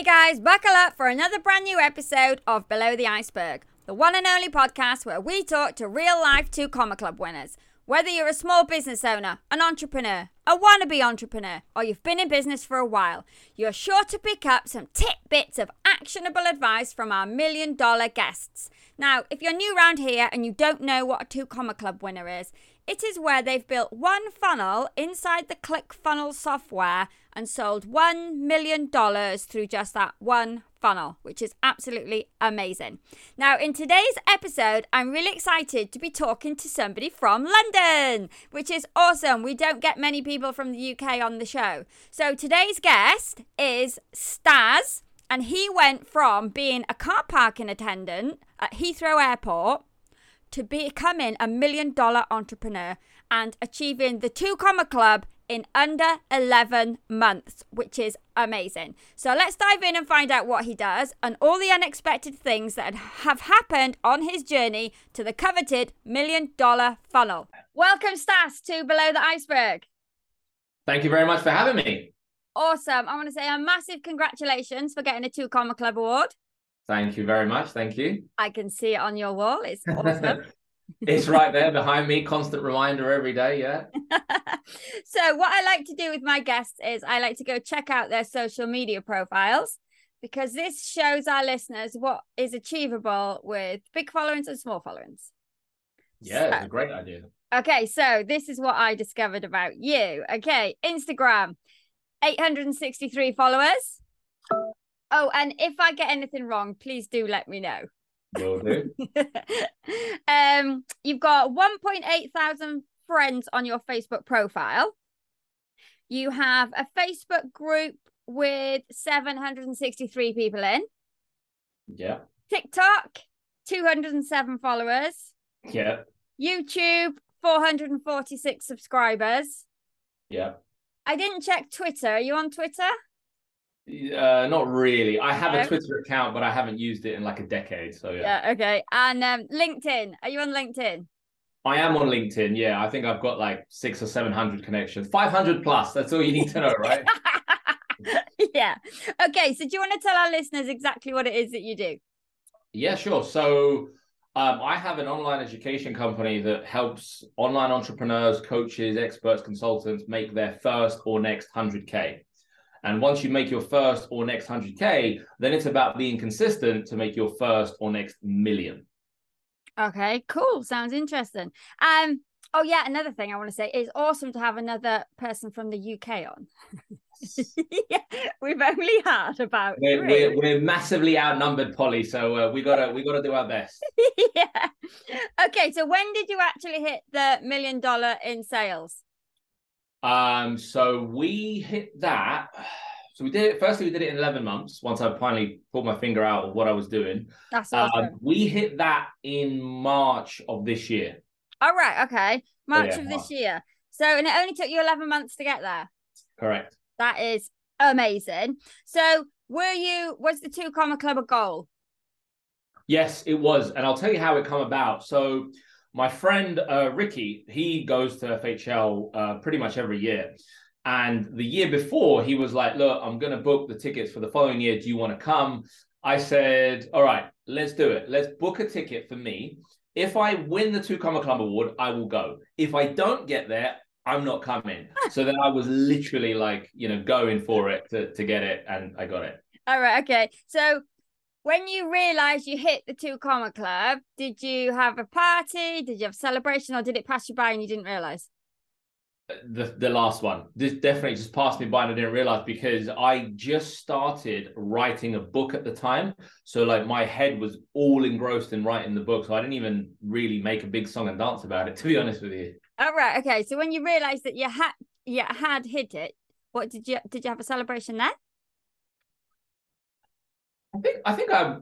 Hey guys, buckle up for another brand new episode of Below the Iceberg, the one and only podcast where we talk to real life two comma club winners. Whether you're a small business owner, an entrepreneur, a wannabe entrepreneur, or you've been in business for a while, you're sure to pick up some tidbits of actionable advice from our million dollar guests. Now, if you're new around here and you don't know what a two comma club winner is, it is where they've built one funnel inside the ClickFunnels software and sold $1 million through just that one funnel, which is absolutely amazing. Now, in today's episode, I'm really excited to be talking to somebody from London, which is awesome. We don't get many people from the UK on the show. So today's guest is Stas, and he went from being a car parking attendant at Heathrow Airport to becoming a million dollar entrepreneur and achieving the two comma club in under 11 months, which is amazing. So let's dive in and find out what he does and all the unexpected things that have happened on his journey to the coveted million dollar funnel. Welcome, Stas, to Below the Iceberg. Thank you very much for having me. Awesome. I want to say a massive congratulations for getting a two comma club award. Thank you very much. Thank you. I can see it on your wall. It's awesome. it's right there behind me, constant reminder every day. Yeah. so, what I like to do with my guests is I like to go check out their social media profiles because this shows our listeners what is achievable with big followings and small followings. Yeah, so, it's a great idea. Okay, so this is what I discovered about you. Okay, Instagram, 863 followers. Oh, and if I get anything wrong, please do let me know. Will do. um, you've got 1.8 thousand friends on your Facebook profile. You have a Facebook group with 763 people in. Yeah. TikTok, 207 followers. Yeah. YouTube, 446 subscribers. Yeah. I didn't check Twitter. Are you on Twitter? Uh, not really. I have a Twitter account, but I haven't used it in like a decade. So yeah. Yeah. Okay. And um, LinkedIn. Are you on LinkedIn? I am on LinkedIn. Yeah, I think I've got like six or seven hundred connections. Five hundred plus. That's all you need to know, right? yeah. Okay. So do you want to tell our listeners exactly what it is that you do? Yeah, sure. So um, I have an online education company that helps online entrepreneurs, coaches, experts, consultants make their first or next 100K. And once you make your first or next 100K, then it's about being consistent to make your first or next million. Okay, cool. Sounds interesting. Um, oh yeah, another thing I want to say is awesome to have another person from the UK on. yeah, we've only had about we're, we're, we're, massively outnumbered, Polly. So uh, we gotta we gotta do our best. yeah. Okay, so when did you actually hit the million dollar in sales? Um, so we hit that. So we did it. Firstly, we did it in eleven months. Once I finally pulled my finger out of what I was doing, that's awesome. Um, we hit that in March of this year. All right. Okay. March yeah, of March. this year. So, and it only took you eleven months to get there. Correct. That is amazing. So, were you? Was the two comma club a goal? Yes, it was, and I'll tell you how it come about. So my friend uh, Ricky, he goes to FHL uh, pretty much every year. And the year before, he was like, Look, I'm going to book the tickets for the following year. Do you want to come? I said, All right, let's do it. Let's book a ticket for me. If I win the Two Comma Club Award, I will go. If I don't get there, I'm not coming. so then I was literally like, you know, going for it to, to get it. And I got it. All right. Okay. So when you realized you hit the two comma club, did you have a party? Did you have a celebration or did it pass you by and you didn't realize? Uh, the the last one. This definitely just passed me by and I didn't realize because I just started writing a book at the time. So like my head was all engrossed in writing the book. So I didn't even really make a big song and dance about it, to be honest with you. All right. Okay. So when you realized that you had you had hit it, what did you did you have a celebration then? I think I think I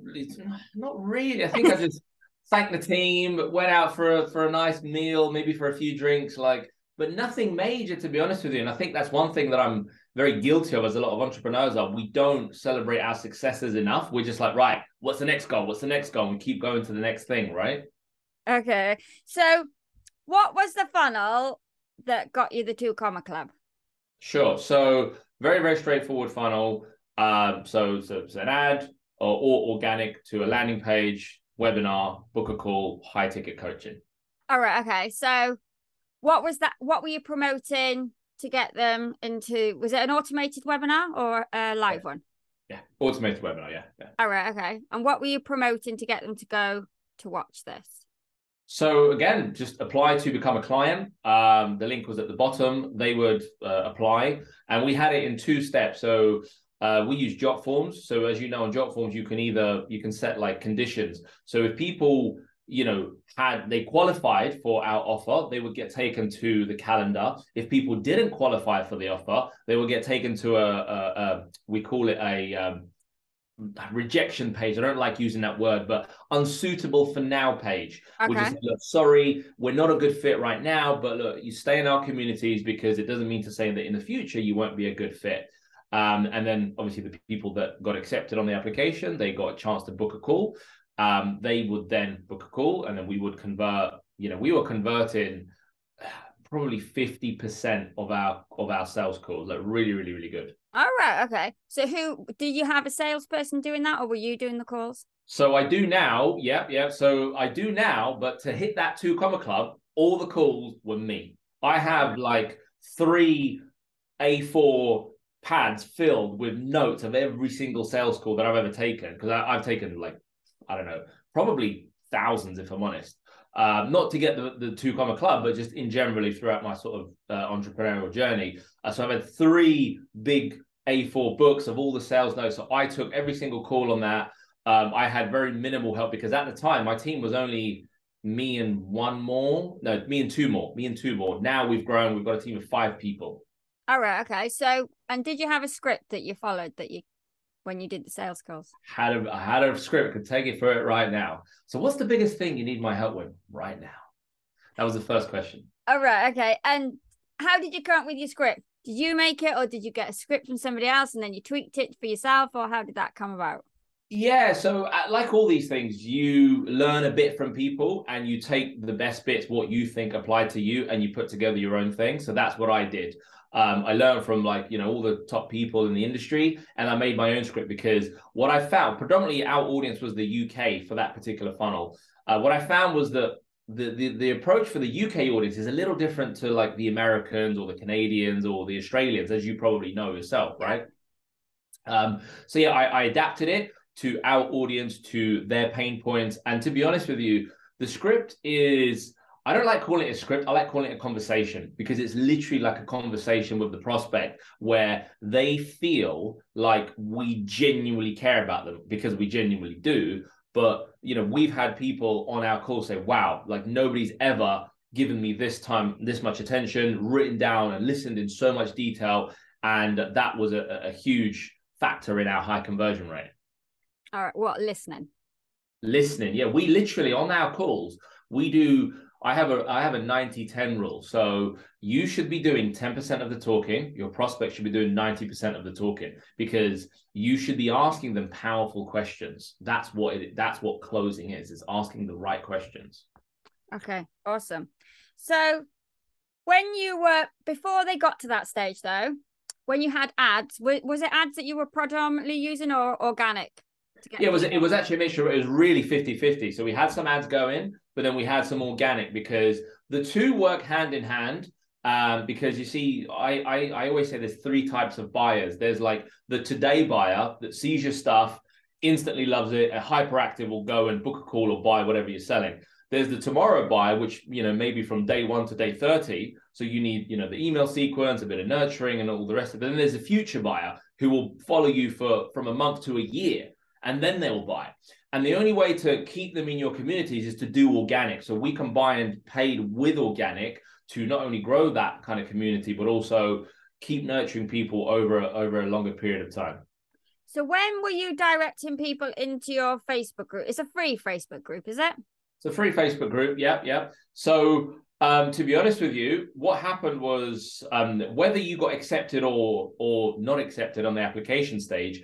not really. I think I just thanked the team, went out for a for a nice meal, maybe for a few drinks, like, but nothing major to be honest with you. And I think that's one thing that I'm very guilty of, as a lot of entrepreneurs are. We don't celebrate our successes enough. We're just like, right, what's the next goal? What's the next goal? And we keep going to the next thing, right? Okay. So, what was the funnel that got you the two comma club? Sure. So very very straightforward funnel Um, so, so it's an ad or, or organic to a landing page, webinar, book a call, high ticket coaching. All right. Okay. So, what was that? What were you promoting to get them into? Was it an automated webinar or a live yeah. one? Yeah, automated webinar. Yeah, yeah. All right. Okay. And what were you promoting to get them to go to watch this? So again, just apply to become a client. Um, the link was at the bottom. They would uh, apply, and we had it in two steps. So uh, we use Jotforms. So as you know, on Jotforms, you can either you can set like conditions. So if people you know had they qualified for our offer, they would get taken to the calendar. If people didn't qualify for the offer, they would get taken to a, a, a we call it a um, rejection page. I don't like using that word, but unsuitable for now page. Okay. Which is look, sorry, we're not a good fit right now, but look, you stay in our communities because it doesn't mean to say that in the future you won't be a good fit. Um, and then obviously the people that got accepted on the application, they got a chance to book a call. Um, they would then book a call, and then we would convert. You know, we were converting probably fifty percent of our of our sales calls. Like really, really, really good. All right. Okay. So, who did you have a salesperson doing that, or were you doing the calls? So I do now. Yep, yep. So I do now, but to hit that two comma club, all the calls were me. I have like three A4 pads filled with notes of every single sales call that I've ever taken because I've taken like I don't know, probably thousands if I'm honest. Um, not to get the, the two comma club, but just in generally throughout my sort of uh, entrepreneurial journey. Uh, so I've had three big A4 books of all the sales notes. So I took every single call on that. Um, I had very minimal help because at the time my team was only me and one more. No, me and two more. Me and two more. Now we've grown. We've got a team of five people. All right. Okay. So, and did you have a script that you followed that you when you did the sales calls? Had a I had a script, could take it for it right now. So what's the biggest thing you need my help with right now? That was the first question. All right, okay. And how did you come up with your script? Did you make it or did you get a script from somebody else and then you tweaked it for yourself or how did that come about? Yeah, so uh, like all these things, you learn a bit from people and you take the best bits, what you think applied to you, and you put together your own thing. So that's what I did. Um, I learned from like you know all the top people in the industry, and I made my own script because what I found predominantly our audience was the UK for that particular funnel. Uh, what I found was that the, the the approach for the UK audience is a little different to like the Americans or the Canadians or the Australians, as you probably know yourself, right? Um, so yeah, I, I adapted it to our audience, to their pain points, and to be honest with you, the script is I don't like calling it a script. I like calling it a conversation because it's literally like a conversation with the prospect where they feel like we genuinely care about them because we genuinely do. But, you know, we've had people on our call say, wow, like nobody's ever given me this time, this much attention, written down and listened in so much detail. And that was a, a huge factor in our high conversion rate. All right. What? Listening. Listening. Yeah. We literally on our calls, we do I have a I have a 90-10 rule. So you should be doing 10% of the talking, your prospect should be doing 90% of the talking because you should be asking them powerful questions. That's what it that's what closing is, is asking the right questions. Okay, awesome. So when you were before they got to that stage though, when you had ads, was it ads that you were predominantly using or organic? Yeah, it was it was actually a mixture. It was really 50-50. So we had some ads going, but then we had some organic because the two work hand in hand. Um, because you see, I, I I always say there's three types of buyers. There's like the today buyer that sees your stuff, instantly loves it, a hyperactive will go and book a call or buy whatever you're selling. There's the tomorrow buyer, which you know maybe from day one to day 30. So you need you know the email sequence, a bit of nurturing, and all the rest of it. And Then there's a future buyer who will follow you for from a month to a year and then they'll buy. And the only way to keep them in your communities is to do organic. So we combine paid with organic to not only grow that kind of community, but also keep nurturing people over over a longer period of time. So when were you directing people into your Facebook group? It's a free Facebook group, is it? It's a free Facebook group. Yep, yep. So um, to be honest with you, what happened was um, whether you got accepted or or not accepted on the application stage,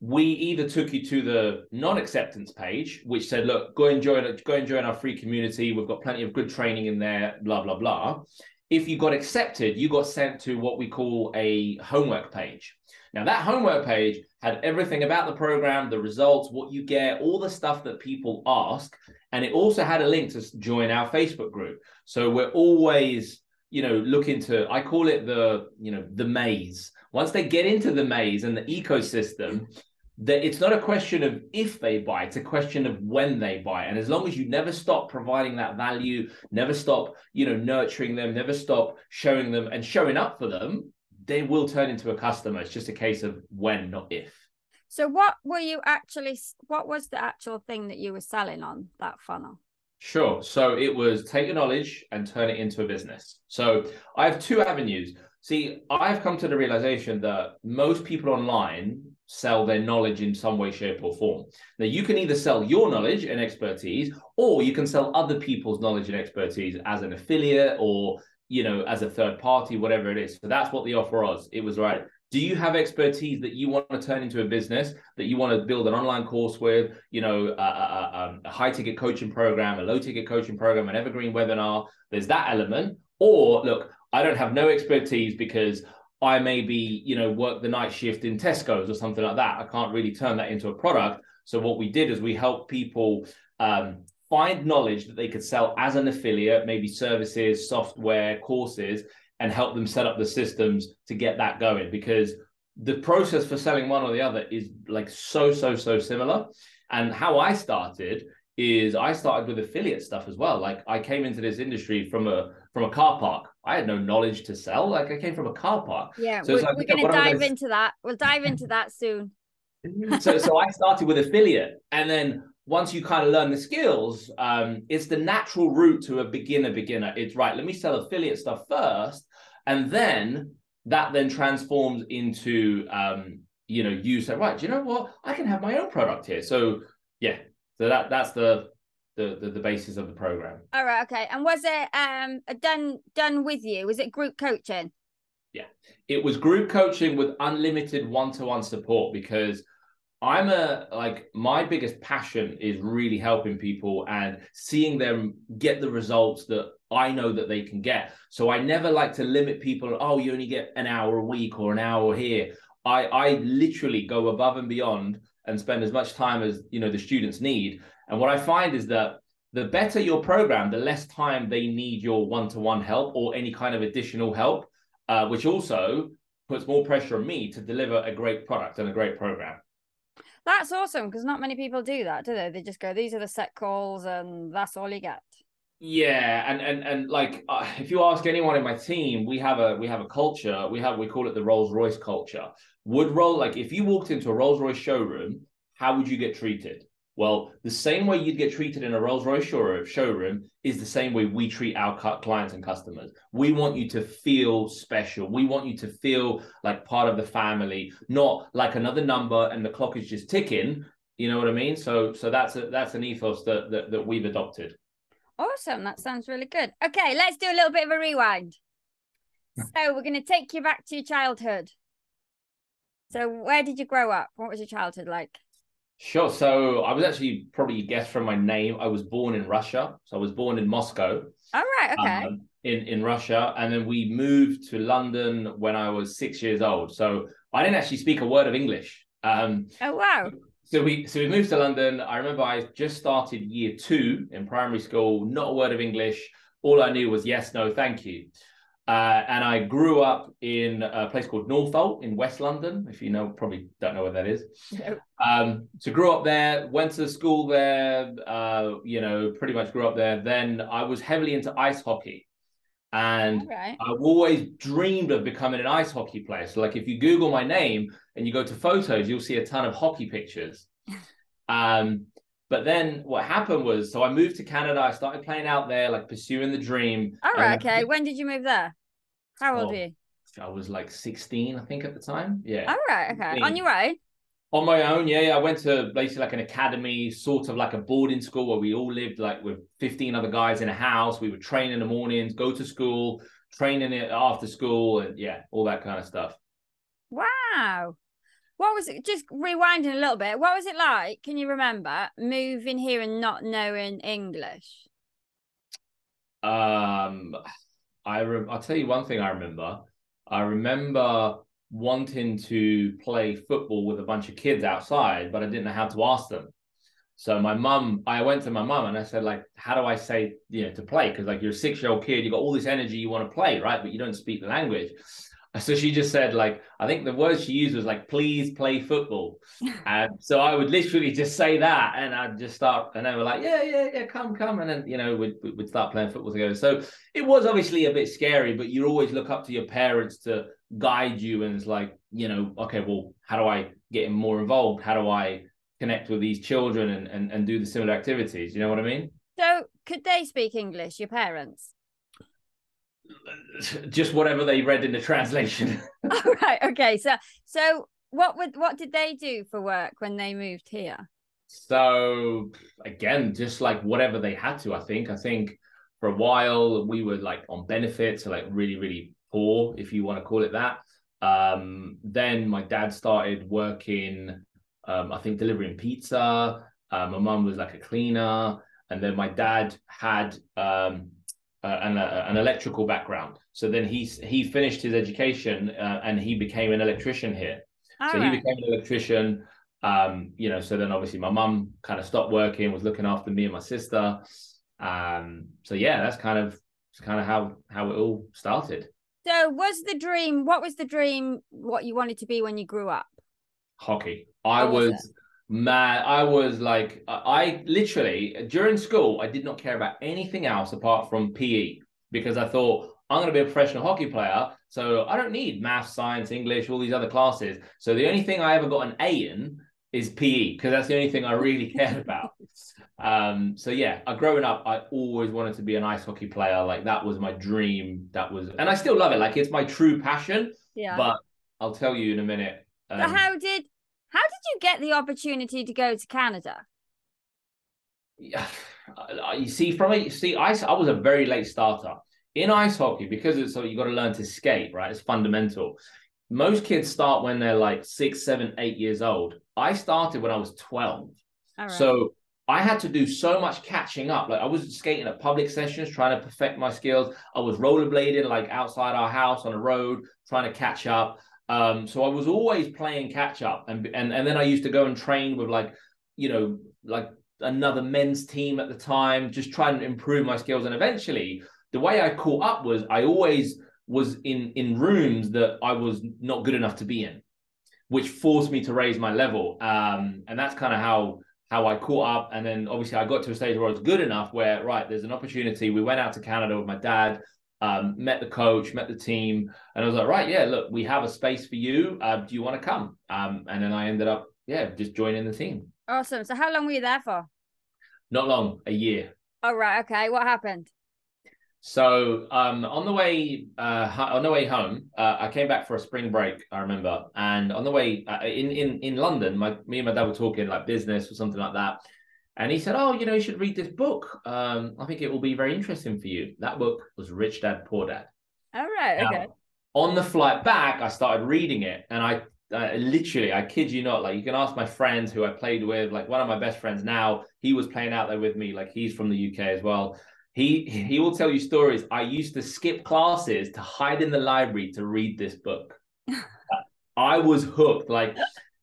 we either took you to the non-acceptance page, which said, "Look, go and join, go and join our free community. We've got plenty of good training in there." Blah blah blah. if you got accepted, you got sent to what we call a homework page. Now, that homework page had everything about the program, the results, what you get, all the stuff that people ask. And it also had a link to join our Facebook group. So we're always, you know, looking to, I call it the, you know, the maze. Once they get into the maze and the ecosystem, that it's not a question of if they buy, it's a question of when they buy. And as long as you never stop providing that value, never stop, you know, nurturing them, never stop showing them and showing up for them, they will turn into a customer. It's just a case of when, not if. So what were you actually what was the actual thing that you were selling on that funnel? Sure. So it was take your knowledge and turn it into a business. So I have two avenues. See, I've come to the realization that most people online sell their knowledge in some way, shape, or form. Now, you can either sell your knowledge and expertise, or you can sell other people's knowledge and expertise as an affiliate or you know as a third party, whatever it is. So that's what the offer was. It was right. Do you have expertise that you want to turn into a business that you want to build an online course with? You know, a, a, a high ticket coaching program, a low ticket coaching program, an evergreen webinar. There's that element. Or look, I don't have no expertise because I maybe, you know, work the night shift in Tesco's or something like that. I can't really turn that into a product. So what we did is we helped people um, find knowledge that they could sell as an affiliate, maybe services, software, courses, and help them set up the systems to get that going. Because the process for selling one or the other is like so, so, so similar. And how I started is I started with affiliate stuff as well. Like I came into this industry from a from a car park. I had no knowledge to sell. Like I came from a car park. Yeah, so we're, like, we're going to dive gonna... into that. We'll dive into that soon. so, so I started with affiliate, and then once you kind of learn the skills, um, it's the natural route to a beginner. Beginner. It's right. Let me sell affiliate stuff first, and then that then transforms into um, you know you say right. Do you know what? I can have my own product here. So yeah. So that that's the the, the, the basis of the program. All right, okay. And was it um done done with you? Was it group coaching? Yeah, it was group coaching with unlimited one to one support because I'm a like my biggest passion is really helping people and seeing them get the results that I know that they can get. So I never like to limit people. Oh, you only get an hour a week or an hour here. I I literally go above and beyond and spend as much time as you know the students need and what I find is that the better your program, the less time they need your one-to-one help or any kind of additional help, uh, which also puts more pressure on me to deliver a great product and a great program. That's awesome because not many people do that, do they? They just go, "These are the set calls, and that's all you get." Yeah, and and and like uh, if you ask anyone in my team, we have a we have a culture. We have we call it the Rolls Royce culture. Would roll like if you walked into a Rolls Royce showroom, how would you get treated? Well, the same way you'd get treated in a Rolls Royce showroom is the same way we treat our clients and customers. We want you to feel special. We want you to feel like part of the family, not like another number and the clock is just ticking. You know what I mean? So, so that's a, that's an ethos that, that that we've adopted. Awesome. That sounds really good. Okay, let's do a little bit of a rewind. so we're going to take you back to your childhood. So, where did you grow up? What was your childhood like? Sure. So I was actually probably guessed from my name. I was born in Russia. So I was born in Moscow. All right. Okay. Um, in in Russia, and then we moved to London when I was six years old. So I didn't actually speak a word of English. Um, oh wow. So we so we moved to London. I remember I just started year two in primary school. Not a word of English. All I knew was yes, no, thank you. Uh, and I grew up in a place called Northolt in West London. If you know, probably don't know where that is. No. Um, so grew up there, went to school there. Uh, you know, pretty much grew up there. Then I was heavily into ice hockey, and right. I've always dreamed of becoming an ice hockey player. So, like, if you Google my name and you go to photos, you'll see a ton of hockey pictures. um, but then what happened was, so I moved to Canada. I started playing out there, like pursuing the dream. All right. Okay. When did you move there? How old oh, were you? I was like 16, I think, at the time. Yeah. All right. Okay. 16. On your own? On my own, yeah, yeah. I went to basically like an academy, sort of like a boarding school where we all lived like with 15 other guys in a house. We would train in the mornings, go to school, train in it after school, and yeah, all that kind of stuff. Wow. What was it? Just rewinding a little bit. What was it like? Can you remember moving here and not knowing English? Um, I re- I'll tell you one thing I remember. I remember wanting to play football with a bunch of kids outside, but I didn't know how to ask them. So my mum, I went to my mum and I said, like, how do I say, you know, to play? Because like you're a six year old kid, you got all this energy, you want to play, right? But you don't speak the language. So she just said, like, I think the word she used was like, please play football. and so I would literally just say that and I'd just start, and they were like, yeah, yeah, yeah, come, come. And then, you know, we'd, we'd start playing football together. So it was obviously a bit scary, but you always look up to your parents to guide you. And it's like, you know, okay, well, how do I get more involved? How do I connect with these children and, and, and do the similar activities? You know what I mean? So could they speak English, your parents? just whatever they read in the translation. All right. Okay. So so what would what did they do for work when they moved here? So again, just like whatever they had to, I think. I think for a while we were like on benefits, so like really, really poor, if you want to call it that. Um, then my dad started working, um, I think delivering pizza. Uh, my mum was like a cleaner, and then my dad had um, uh, an, uh, an electrical background. So then he he finished his education uh, and he became an electrician here. All so right. he became an electrician. Um, you know, so then obviously my mum kind of stopped working, was looking after me and my sister. Um, so yeah, that's kind of kind of how how it all started. So was the dream? What was the dream? What you wanted to be when you grew up? Hockey. I was, was mad. I was like, I literally during school, I did not care about anything else apart from PE because I thought I'm going to be a professional hockey player. So I don't need math, science, English, all these other classes. So the only thing I ever got an A in is PE because that's the only thing I really cared about. Um, so yeah, I growing up, I always wanted to be an ice hockey player. Like that was my dream. That was, and I still love it. Like it's my true passion. Yeah. But I'll tell you in a minute. Um, so how did you get the opportunity to go to Canada? Yeah, you see, from a see, ice. I was a very late starter in ice hockey because it's so you got to learn to skate, right? It's fundamental. Most kids start when they're like six, seven, eight years old. I started when I was twelve, so I had to do so much catching up. Like I was skating at public sessions, trying to perfect my skills. I was rollerblading like outside our house on a road, trying to catch up. Um, so I was always playing catch up, and and and then I used to go and train with like, you know, like another men's team at the time, just trying to improve my skills. And eventually, the way I caught up was I always was in in rooms that I was not good enough to be in, which forced me to raise my level. Um, and that's kind of how how I caught up. And then obviously I got to a stage where I was good enough where right, there's an opportunity. We went out to Canada with my dad um, met the coach, met the team, and I was like, right, yeah, look, we have a space for you. Uh, do you want to come? Um, and then I ended up, yeah, just joining the team. Awesome. So how long were you there for? Not long, a year. Oh right, okay. What happened? So um, on the way uh, on the way home, uh, I came back for a spring break. I remember, and on the way uh, in in in London, my me and my dad were talking like business or something like that. And he said, Oh, you know, you should read this book. Um, I think it will be very interesting for you. That book was Rich Dad, Poor Dad. All right. Now, okay. On the flight back, I started reading it and I uh, literally, I kid you not, like you can ask my friends who I played with, like one of my best friends now, he was playing out there with me, like he's from the UK as well. He he will tell you stories. I used to skip classes to hide in the library to read this book. I was hooked. Like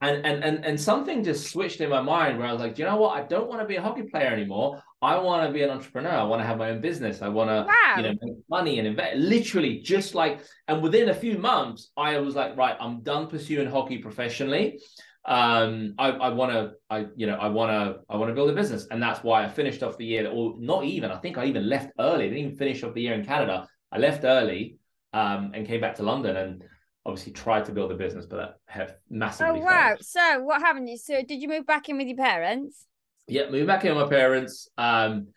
and and and and something just switched in my mind where I was like, you know what? I don't want to be a hockey player anymore. I want to be an entrepreneur. I want to have my own business. I want to, wow. you know, make money and invest. Literally, just like, and within a few months, I was like, right, I'm done pursuing hockey professionally. Um, I, I want to, I, you know, I want to, I want to build a business, and that's why I finished off the year, or not even. I think I even left early. I didn't even finish off the year in Canada. I left early, um, and came back to London and obviously tried to build a business, but have massively. Oh wow! Failed. So what happened? So did you move back in with your parents? Yeah, moved back in with my parents. Um,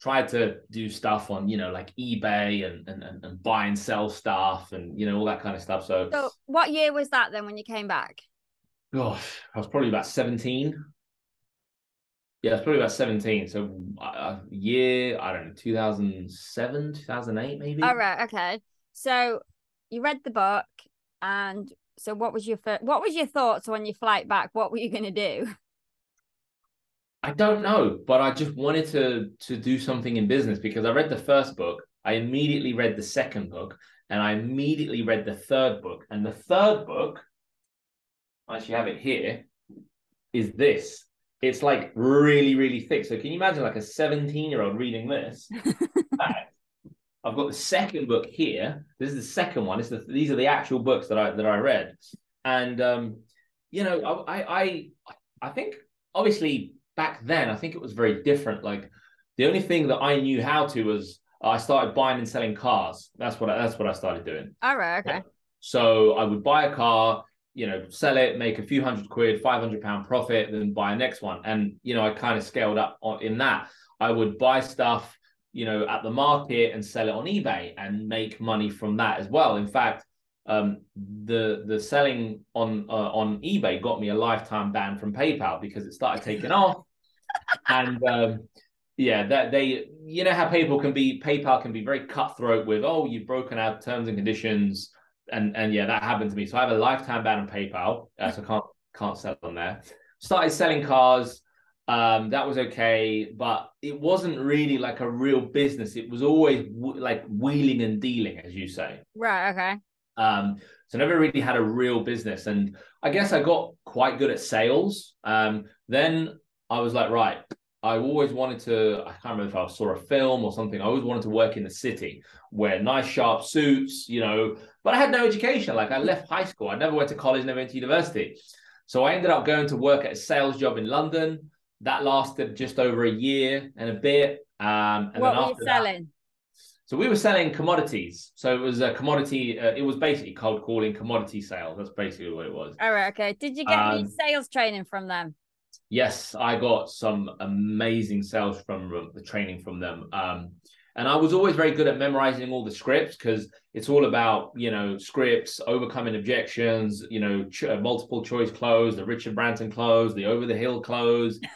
tried to do stuff on you know like eBay and, and and, buy and sell stuff and you know all that kind of stuff. So, so what year was that then when you came back? Gosh, I was probably about seventeen. Yeah, it's probably about 17. So uh, year, I don't know, 2007, 2008, maybe. All right. Okay. So you read the book and so, what was your first, what was your thoughts on your flight back? What were you going to do? I don't know, but I just wanted to to do something in business because I read the first book. I immediately read the second book, and I immediately read the third book. And the third book, I actually have it here, is this. It's like really, really thick. So can you imagine like a 17 year old reading this? I've got the second book here. This is the second one. The, these are the actual books that I that I read, and um, you know, I I I think obviously back then I think it was very different. Like the only thing that I knew how to was I started buying and selling cars. That's what I, that's what I started doing. All right. Okay. So I would buy a car, you know, sell it, make a few hundred quid, five hundred pound profit, then buy a next one. And you know, I kind of scaled up in that. I would buy stuff, you know, at the market and sell it on eBay and make money from that as well. In fact, um, the the selling on uh, on eBay got me a lifetime ban from PayPal because it started taking off, and um, yeah, that they you know how PayPal can be PayPal can be very cutthroat with oh you've broken out terms and conditions and and yeah that happened to me so I have a lifetime ban on PayPal uh, so can't can't sell on there. Started selling cars. Um, that was okay, but it wasn't really like a real business. It was always w- like wheeling and dealing, as you say. Right. Okay. Um, so never really had a real business, and I guess I got quite good at sales. Um, then I was like, right, I always wanted to, I can't remember if I saw a film or something. I always wanted to work in the city, wear nice, sharp suits, you know, but I had no education. Like I left high school, I never went to college, never went to university. So I ended up going to work at a sales job in London. That lasted just over a year and a bit. Um, and what then were you selling? That, so we were selling commodities. So it was a commodity. Uh, it was basically cold calling commodity sales. That's basically what it was. All right. Okay. Did you get um, any sales training from them? Yes, I got some amazing sales from the training from them. Um, and I was always very good at memorizing all the scripts because it's all about you know scripts, overcoming objections, you know, ch- uh, multiple choice close, the Richard Branson close, the over the hill close.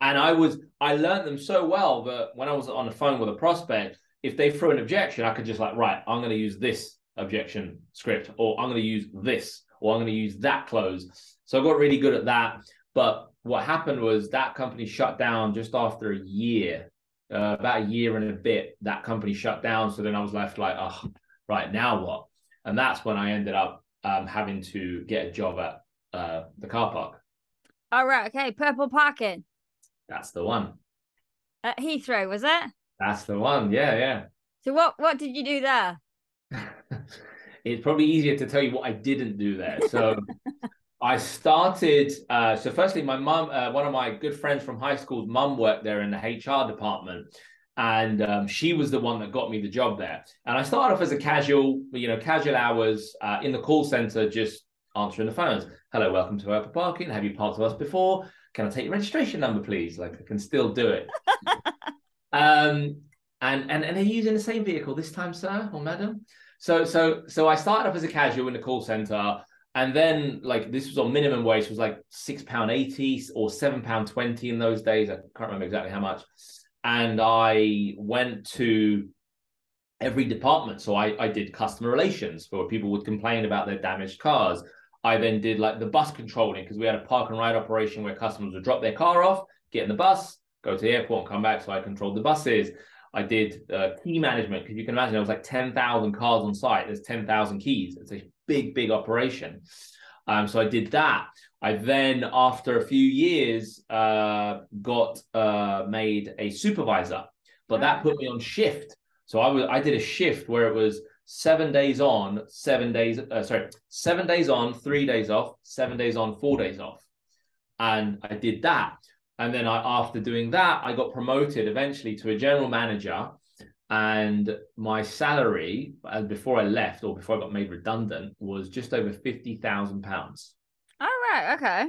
and I was I learned them so well that when I was on the phone with a prospect, if they threw an objection, I could just like, right, I'm going to use this objection script, or I'm going to use this, or I'm going to use that close. So I got really good at that. But what happened was that company shut down just after a year, uh, about a year and a bit. That company shut down. So then I was left like, oh, right now what? And that's when I ended up um, having to get a job at uh, the car park. All right. Okay. Purple parking. That's the one. At Heathrow, was it? That's the one. Yeah, yeah. So what what did you do there? it's probably easier to tell you what I didn't do there. So I started. Uh, so firstly, my mum, uh, one of my good friends from high school's mum worked there in the HR department, and um, she was the one that got me the job there. And I started off as a casual, you know, casual hours uh, in the call center, just answering the phones. Hello, welcome to Purple Parking. Have you parked with us before? Can I take your registration number, please? Like I can still do it. Um, and and and are you using the same vehicle this time, sir or madam? So so so I started off as a casual in the call center, and then like this was on minimum wage, it was like six pound eighty or seven pound twenty in those days. I can't remember exactly how much. And I went to every department. So I, I did customer relations where people would complain about their damaged cars. I then did like the bus controlling because we had a park and ride operation where customers would drop their car off, get in the bus, go to the airport and come back. So I controlled the buses. I did uh, key management because you can imagine there was like 10,000 cars on site. There's 10,000 keys. It's a big, big operation. Um, so I did that. I then, after a few years, uh, got uh, made a supervisor, but that put me on shift. So I was I did a shift where it was seven days on, seven days uh, sorry, seven days on, three days off, seven days on, four days off, and I did that. And then I, after doing that, I got promoted eventually to a general manager. And my salary, uh, before I left or before I got made redundant, was just over fifty thousand pounds. All right. Okay.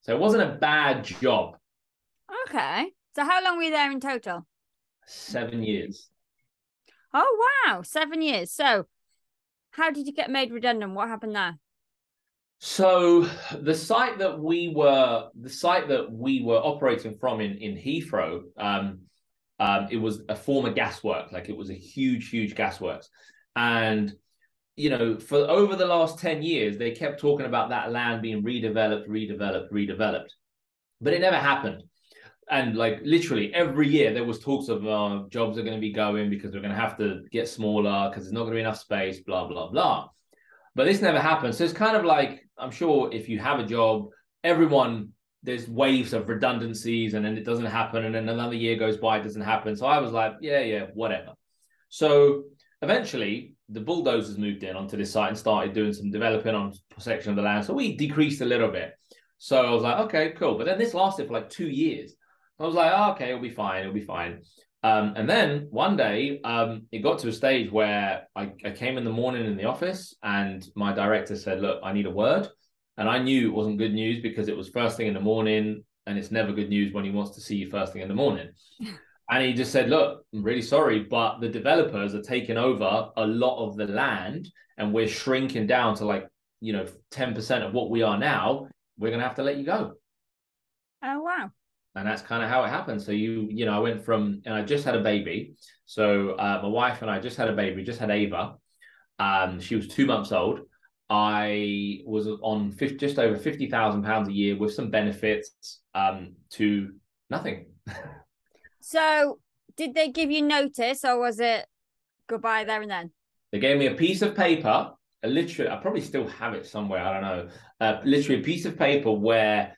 So it wasn't a bad job. Okay. So how long were you there in total? Seven years. Oh wow, seven years. So, how did you get made redundant? What happened there? So the site that we were the site that we were operating from in in Heathrow, um, um, it was a former gaswork, like it was a huge, huge gasworks, and you know for over the last ten years they kept talking about that land being redeveloped, redeveloped, redeveloped, but it never happened. And like literally every year there was talks of uh, jobs are going to be going because we're going to have to get smaller because there's not going to be enough space blah blah blah. But this never happened. So it's kind of like i'm sure if you have a job everyone there's waves of redundancies and then it doesn't happen and then another year goes by it doesn't happen. So i was like yeah yeah whatever. So eventually the bulldozers moved in onto this site and started doing some developing on a section of the land. So we decreased a little bit. So i was like okay cool. But then this lasted for like two years I was like, oh, okay, it'll be fine, it'll be fine. Um, and then one day, um, it got to a stage where I, I came in the morning in the office, and my director said, "Look, I need a word," and I knew it wasn't good news because it was first thing in the morning, and it's never good news when he wants to see you first thing in the morning. and he just said, "Look, I'm really sorry, but the developers are taking over a lot of the land, and we're shrinking down to like you know ten percent of what we are now. We're gonna have to let you go." Oh wow! And that's kind of how it happened. So you, you know, I went from, and I just had a baby. So uh, my wife and I just had a baby, just had Ava. Um, she was two months old. I was on 50, just over fifty thousand pounds a year with some benefits um, to nothing. so, did they give you notice, or was it goodbye there and then? They gave me a piece of paper, a literally, I probably still have it somewhere. I don't know. Uh, literally a piece of paper where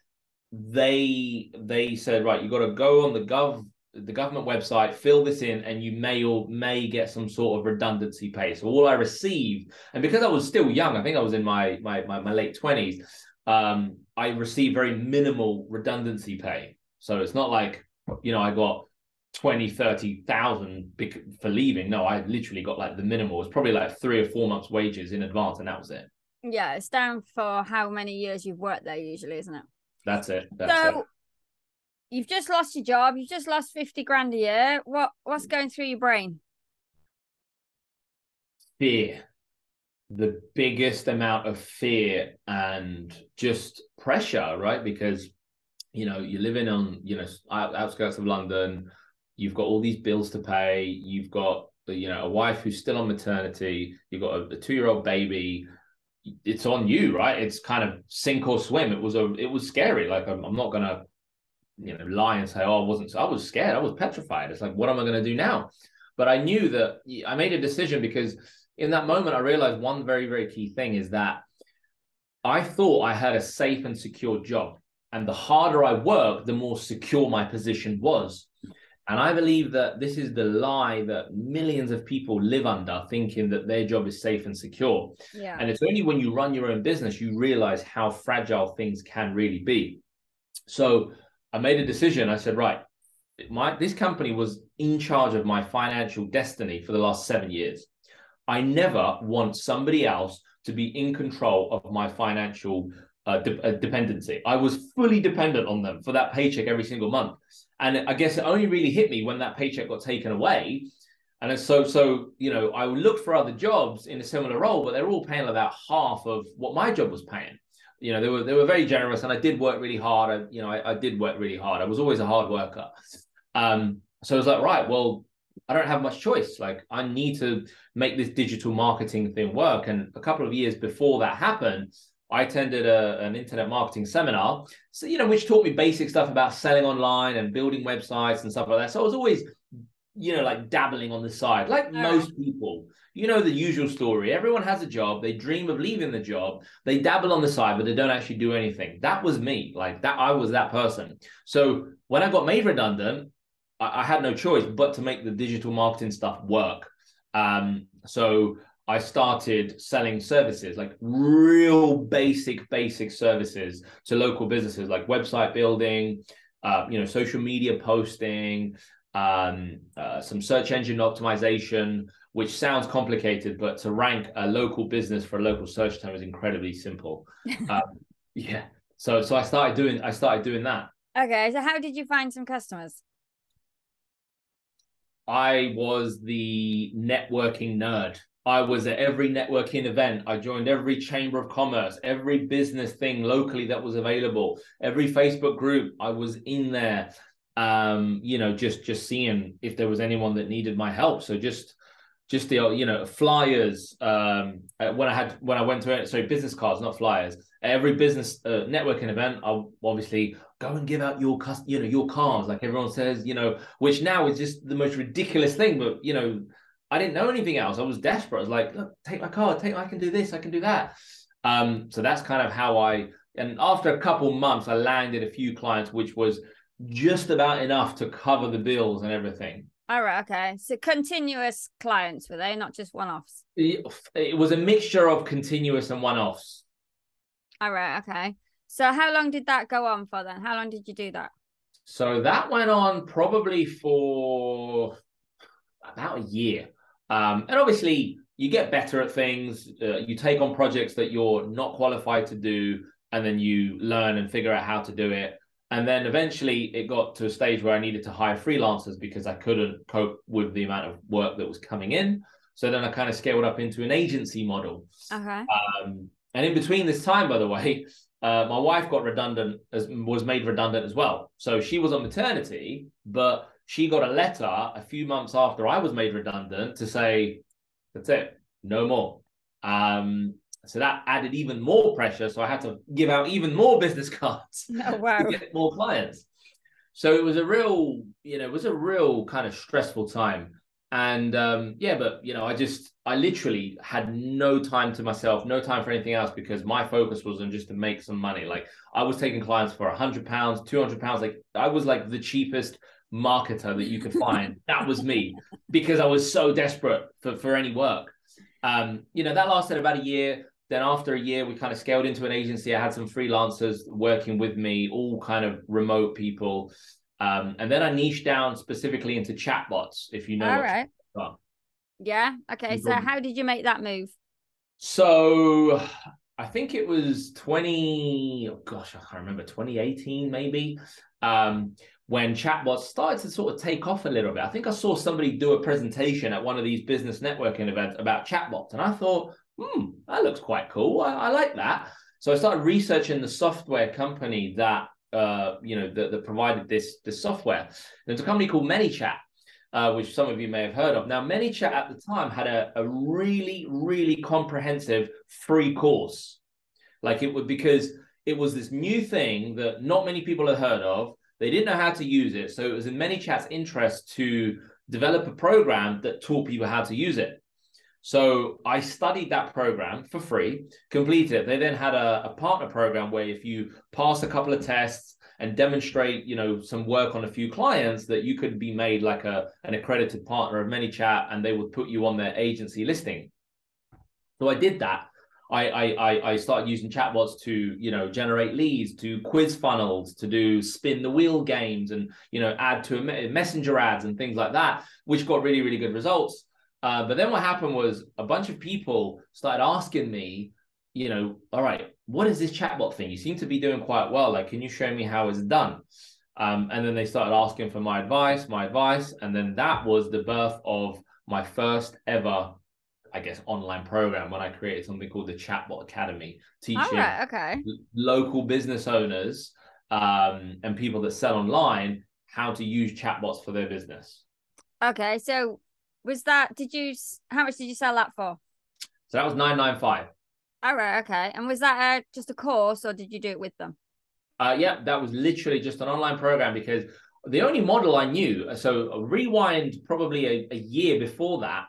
they they said right you got to go on the gov the government website fill this in and you may or may get some sort of redundancy pay. So all i received and because i was still young i think i was in my my my, my late 20s um i received very minimal redundancy pay. So it's not like you know i got 20 30,000 for leaving. No i literally got like the minimal. It's probably like 3 or 4 months wages in advance and that was it. Yeah it's down for how many years you've worked there usually isn't it that's it. That's so it. you've just lost your job. You've just lost fifty grand a year. What what's going through your brain? Fear. The biggest amount of fear and just pressure, right? Because you know you're living on you know outskirts of London. You've got all these bills to pay. You've got you know a wife who's still on maternity. You've got a, a two year old baby it's on you, right? It's kind of sink or swim. It was a, it was scary. Like I'm, I'm not gonna, you know, lie and say, oh, I wasn't. I was scared. I was petrified. It's like, what am I gonna do now? But I knew that I made a decision because in that moment I realized one very, very key thing is that I thought I had a safe and secure job, and the harder I worked, the more secure my position was. And I believe that this is the lie that millions of people live under, thinking that their job is safe and secure. Yeah. And it's only when you run your own business you realize how fragile things can really be. So I made a decision. I said, right, my this company was in charge of my financial destiny for the last seven years. I never want somebody else to be in control of my financial uh, de- uh, dependency. I was fully dependent on them for that paycheck every single month. And I guess it only really hit me when that paycheck got taken away. And so, so you know, I looked for other jobs in a similar role, but they're all paying about half of what my job was paying. You know, they were they were very generous, and I did work really hard. I, you know, I, I did work really hard. I was always a hard worker. Um, so I was like, right, well, I don't have much choice. Like, I need to make this digital marketing thing work. And a couple of years before that happened, I attended a, an internet marketing seminar, so you know, which taught me basic stuff about selling online and building websites and stuff like that. So I was always, you know, like dabbling on the side, like most people. You know the usual story. Everyone has a job. They dream of leaving the job. They dabble on the side, but they don't actually do anything. That was me. Like that, I was that person. So when I got made redundant, I, I had no choice but to make the digital marketing stuff work. Um, so I started selling services, like real basic, basic services to local businesses, like website building, uh, you know, social media posting, um, uh, some search engine optimization, which sounds complicated, but to rank a local business for a local search term is incredibly simple. um, yeah. So, so I started doing, I started doing that. Okay. So, how did you find some customers? I was the networking nerd. I was at every networking event. I joined every chamber of commerce, every business thing locally that was available, every Facebook group. I was in there, um, you know, just just seeing if there was anyone that needed my help. So just just the you know flyers um, uh, when I had when I went to it. Sorry, business cards, not flyers. Every business uh, networking event, I obviously go and give out your you know your cars like everyone says you know which now is just the most ridiculous thing but you know i didn't know anything else. I was desperate. I was like look take my card. Take i can do this. I can do that. Um so that's kind of how i and after a couple months i landed a few clients which was just about enough to cover the bills and everything. All right okay. So continuous clients were they? Not just one-offs? It, it was a mixture of continuous and one-offs. All right okay. So how long did that go on for then? How long did you do that? So that went on probably for about a year. Um, and obviously, you get better at things. Uh, you take on projects that you're not qualified to do, and then you learn and figure out how to do it. And then eventually, it got to a stage where I needed to hire freelancers because I couldn't cope with the amount of work that was coming in. So then I kind of scaled up into an agency model. Okay. Um, and in between this time, by the way, uh, my wife got redundant as was made redundant as well. So she was on maternity, but she got a letter a few months after I was made redundant to say, "That's it, no more." Um, so that added even more pressure. So I had to give out even more business cards oh, wow. to get more clients. So it was a real, you know, it was a real kind of stressful time. And um, yeah, but you know, I just I literally had no time to myself, no time for anything else because my focus was on just to make some money. Like I was taking clients for a hundred pounds, two hundred pounds. Like I was like the cheapest marketer that you could find. that was me because I was so desperate for for any work. Um, you know, that lasted about a year. Then after a year, we kind of scaled into an agency. I had some freelancers working with me, all kind of remote people. Um, and then I niched down specifically into chatbots, if you know. All right. Yeah. Okay. So how did you make that move? So I think it was 20, oh gosh, I can't remember, 2018 maybe, um, when chatbots started to sort of take off a little bit. I think I saw somebody do a presentation at one of these business networking events about chatbots. And I thought, hmm, that looks quite cool. I, I like that. So I started researching the software company that uh, you know, that, that provided this this software. There's a company called ManyChat, uh, which some of you may have heard of. Now, ManyChat at the time had a, a really, really comprehensive free course. Like it would because it was this new thing that not many people had heard of. They didn't know how to use it. So it was in ManyChat's interest to develop a program that taught people how to use it. So I studied that program for free, completed it. They then had a, a, partner program where if you pass a couple of tests and demonstrate, you know, some work on a few clients, that you could be made like a an accredited partner of ManyChat, and they would put you on their agency listing. So I did that. I I I started using chatbots to you know generate leads, to quiz funnels, to do spin the wheel games, and you know add to messenger ads and things like that, which got really really good results. Uh, but then what happened was a bunch of people started asking me, you know, all right, what is this chatbot thing? You seem to be doing quite well. Like, can you show me how it's done? Um, and then they started asking for my advice, my advice. And then that was the birth of my first ever, I guess, online program when I created something called the Chatbot Academy, teaching right, okay. local business owners um, and people that sell online how to use chatbots for their business. Okay. So was that? Did you? How much did you sell that for? So that was nine nine five. All right, okay. And was that uh, just a course, or did you do it with them? Uh, yeah, that was literally just an online program because the only model I knew. So rewind probably a, a year before that.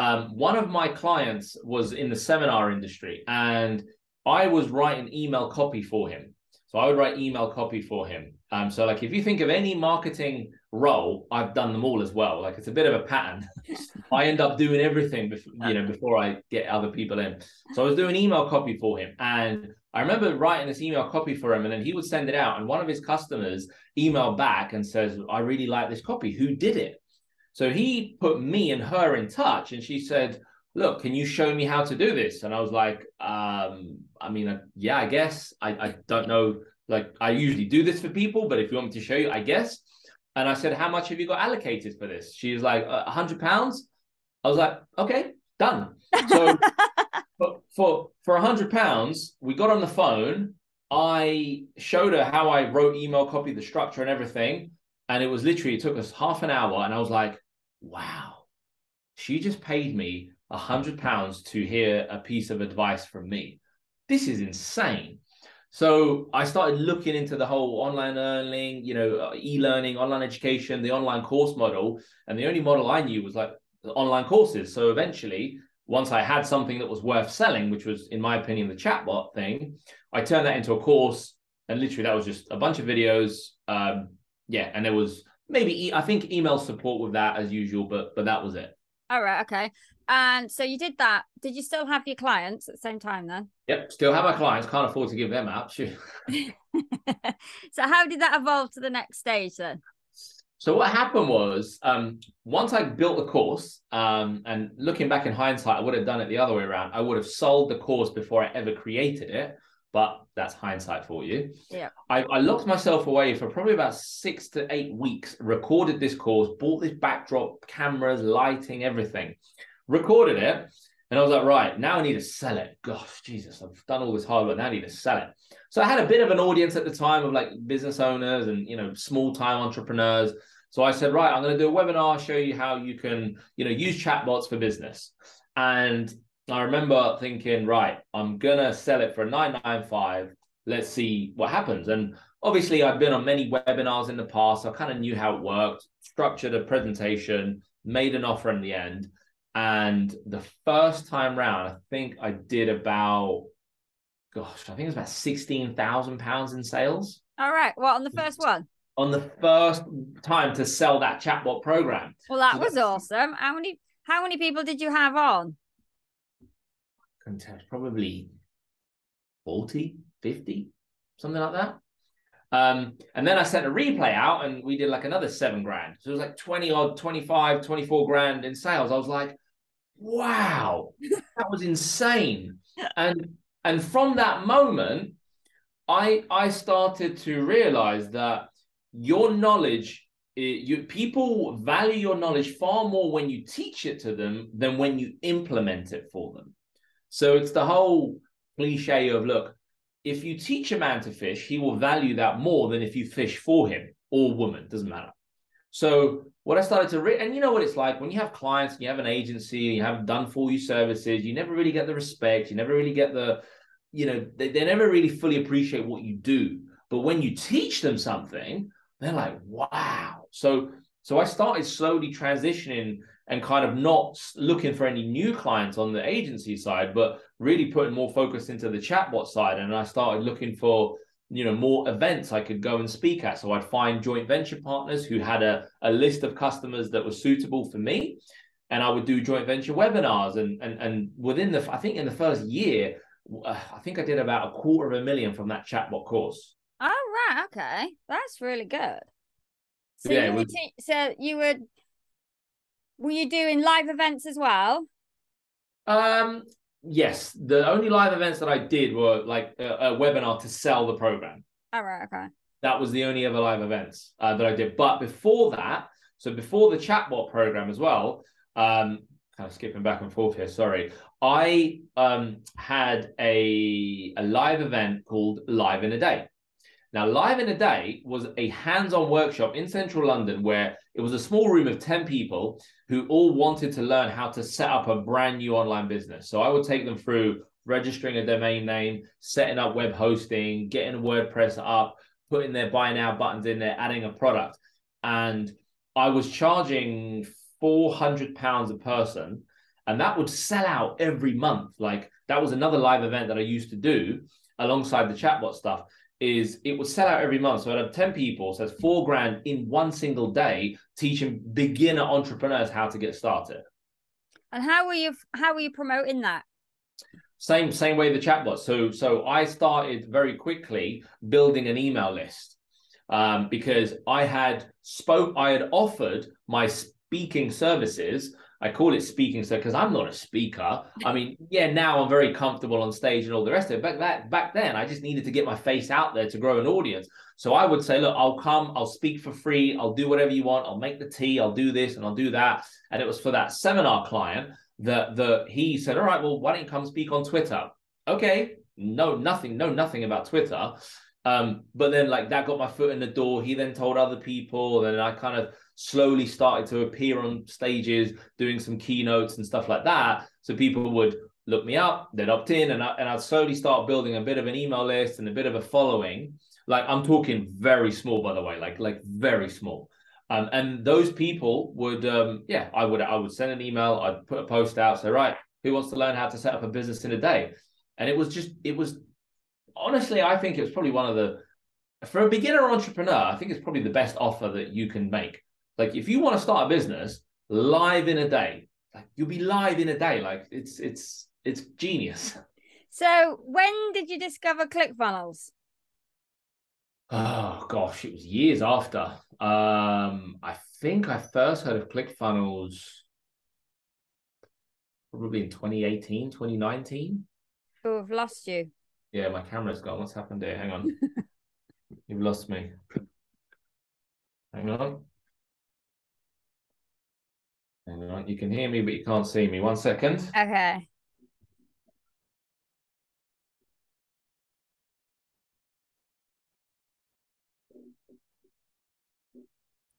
Um, one of my clients was in the seminar industry, and I was writing email copy for him. So I would write email copy for him. Um, so like if you think of any marketing role, I've done them all as well. Like it's a bit of a pattern. I end up doing everything, before, you know, before I get other people in. So I was doing email copy for him, and I remember writing this email copy for him, and then he would send it out, and one of his customers emailed back and says, "I really like this copy. Who did it?" So he put me and her in touch, and she said, "Look, can you show me how to do this?" And I was like, um, "I mean, uh, yeah, I guess. I, I don't know." Like I usually do this for people, but if you want me to show you, I guess. And I said, How much have you got allocated for this? She's like, A hundred pounds. I was like, Okay, done. So for for a hundred pounds, we got on the phone. I showed her how I wrote email copy, the structure and everything. And it was literally, it took us half an hour. And I was like, wow, she just paid me a hundred pounds to hear a piece of advice from me. This is insane. So I started looking into the whole online learning, you know, uh, e-learning, online education, the online course model, and the only model I knew was like online courses. So eventually, once I had something that was worth selling, which was, in my opinion, the chatbot thing, I turned that into a course, and literally that was just a bunch of videos. Um, yeah, and there was maybe e- I think email support with that as usual, but but that was it. All right, okay. And so you did that. Did you still have your clients at the same time then? Yep, still have my clients. Can't afford to give them out. so how did that evolve to the next stage then? So what happened was, um, once I built the course, um, and looking back in hindsight, I would have done it the other way around. I would have sold the course before I ever created it, but that's hindsight for you. Yeah. I, I locked myself away for probably about six to eight weeks, recorded this course, bought this backdrop, cameras, lighting, everything, recorded it. And I was like, right, now I need to sell it. Gosh, Jesus, I've done all this hard work. Now I need to sell it. So I had a bit of an audience at the time of like business owners and, you know, small time entrepreneurs so I said, right, I'm going to do a webinar, show you how you can, you know, use chatbots for business. And I remember thinking, right, I'm going to sell it for 995. Let's see what happens. And obviously, I've been on many webinars in the past. I kind of knew how it worked, structured a presentation, made an offer in the end. And the first time round, I think I did about, gosh, I think it was about sixteen thousand pounds in sales. All right. Well, on the first mm. one on the first time to sell that chatbot program. Well, that was awesome. How many how many people did you have on? Contest probably 40, 50, something like that. Um, and then I sent a replay out and we did like another seven grand. So it was like 20 odd, 25, 24 grand in sales. I was like, wow, that was insane. And and from that moment, I I started to realize that your knowledge you people value your knowledge far more when you teach it to them than when you implement it for them so it's the whole cliche of look if you teach a man to fish he will value that more than if you fish for him or woman doesn't matter so what i started to re- and you know what it's like when you have clients you have an agency you have done for you services you never really get the respect you never really get the you know they, they never really fully appreciate what you do but when you teach them something they're like, wow. So so I started slowly transitioning and kind of not looking for any new clients on the agency side, but really putting more focus into the chatbot side. And I started looking for you know more events I could go and speak at. So I'd find joint venture partners who had a, a list of customers that were suitable for me. And I would do joint venture webinars. And and and within the I think in the first year, uh, I think I did about a quarter of a million from that chatbot course. Oh right, okay, that's really good. So yeah, you was... so you were were you doing live events as well? Um, yes. The only live events that I did were like a, a webinar to sell the program. All right, okay. That was the only other live events uh, that I did. But before that, so before the chatbot program as well, um, kind of skipping back and forth here. Sorry, I um had a a live event called Live in a Day. Now, Live in a Day was a hands on workshop in central London where it was a small room of 10 people who all wanted to learn how to set up a brand new online business. So I would take them through registering a domain name, setting up web hosting, getting WordPress up, putting their buy now buttons in there, adding a product. And I was charging 400 pounds a person and that would sell out every month. Like that was another live event that I used to do alongside the chatbot stuff is it would sell out every month. So I'd have 10 people, so that's four grand in one single day teaching beginner entrepreneurs how to get started. And how were you how were you promoting that? Same same way the chatbot. So so I started very quickly building an email list. Um, because I had spoke I had offered my speaking services I call it speaking so because I'm not a speaker. I mean, yeah, now I'm very comfortable on stage and all the rest of it. But that back then, I just needed to get my face out there to grow an audience. So I would say, look, I'll come, I'll speak for free, I'll do whatever you want, I'll make the tea, I'll do this and I'll do that. And it was for that seminar client that the he said, All right, well, why don't you come speak on Twitter? Okay, no, nothing, no, nothing about Twitter. Um, but then like that got my foot in the door. He then told other people, and I kind of slowly started to appear on stages doing some keynotes and stuff like that. So people would look me up, they'd opt in, and I, and I'd slowly start building a bit of an email list and a bit of a following. Like I'm talking very small, by the way, like like very small. Um, and those people would, um, yeah, I would I would send an email, I'd put a post out, say, right, who wants to learn how to set up a business in a day? And it was just, it was honestly, I think it was probably one of the for a beginner entrepreneur, I think it's probably the best offer that you can make. Like if you want to start a business live in a day, like you'll be live in a day. Like it's it's it's genius. So when did you discover ClickFunnels? Oh gosh, it was years after. Um, I think I first heard of ClickFunnels probably in 2018, 2019. Oh, I've lost you. Yeah, my camera's gone. What's happened there? Hang on. You've lost me. Hang on. Hang on. You can hear me, but you can't see me. One second. Okay.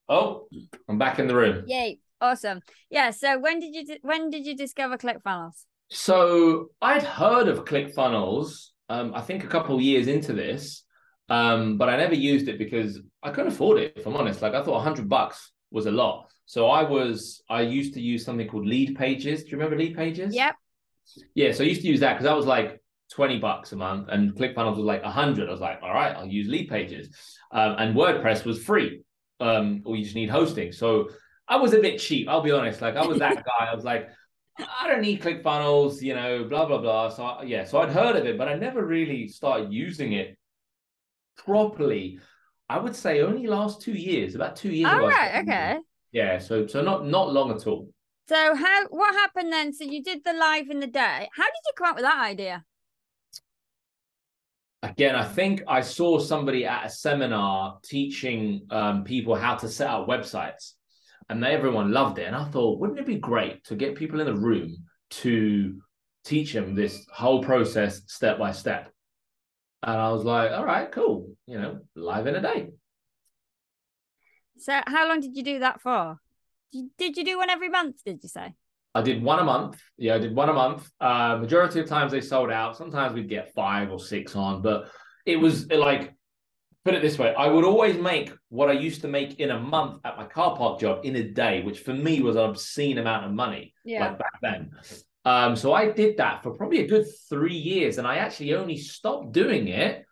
Oh, I'm back in the room. Yay. Awesome. Yeah. So when did you when did you discover ClickFunnels? So I'd heard of ClickFunnels. Um, I think a couple of years into this, um, but I never used it because I couldn't afford it. If I'm honest, like I thought, hundred bucks was a lot. So I was I used to use something called Leadpages. Do you remember Leadpages? Yep. Yeah. So I used to use that because that was like 20 bucks a month and ClickFunnels was like 100. I was like, all right, I'll use Leadpages. Um, and WordPress was free um, or you just need hosting. So I was a bit cheap. I'll be honest. Like I was that guy. I was like, I don't need ClickFunnels, you know, blah blah blah. So I, yeah, so I'd heard of it, but I never really started using it properly. I would say only last two years, about two years. All ago, right. Okay. Yeah. So so not not long at all. So how what happened then? So you did the live in the day. How did you come up with that idea? again, I think I saw somebody at a seminar teaching um, people how to set up websites, and they, everyone loved it. And I thought, wouldn't it be great to get people in the room to teach them this whole process step by step? And I was like, all right, cool, you know, live in a day. So, how long did you do that for? Did you do one every month? Did you say? I did one a month. Yeah, I did one a month. Uh, majority of times they sold out. Sometimes we'd get five or six on, but it was like, put it this way, I would always make what I used to make in a month at my car park job in a day, which for me was an obscene amount of money. Yeah. Like back then. Um, so I did that for probably a good three years, and I actually only stopped doing it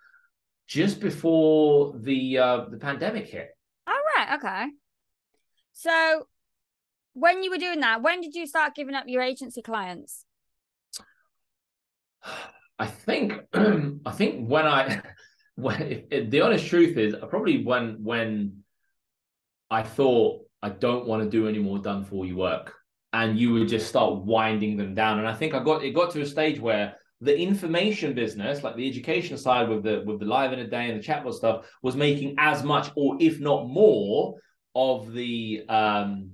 just before the uh, the pandemic hit. Okay. So when you were doing that, when did you start giving up your agency clients? I think I think when I when if, if, the honest truth is probably when when I thought I don't want to do any more done for you work and you would just start winding them down and I think I got it got to a stage where the information business like the education side with the with the live in a day and the chatbot stuff was making as much or if not more of the um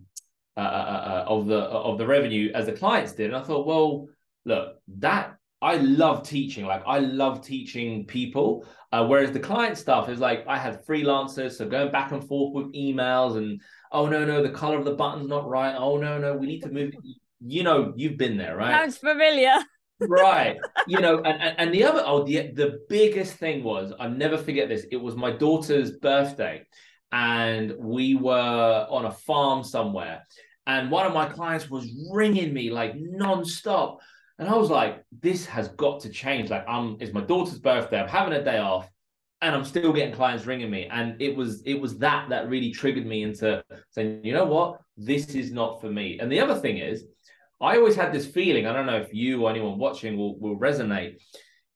uh, uh, uh, uh, of the of the revenue as the clients did. And I thought, well, look, that I love teaching. Like I love teaching people. Uh, whereas the client stuff is like I had freelancers, so going back and forth with emails and oh no no the color of the button's not right. Oh no no we need to move. You know you've been there, right? Sounds familiar. right you know and, and, the other oh the the biggest thing was i never forget this it was my daughter's birthday and we were on a farm somewhere and one of my clients was ringing me like nonstop. And I was like, this has got to change. Like, I'm it's my daughter's birthday. I'm having a day off, and I'm still getting clients ringing me. And it was it was that that really triggered me into saying, you know what, this is not for me. And the other thing is, I always had this feeling. I don't know if you or anyone watching will will resonate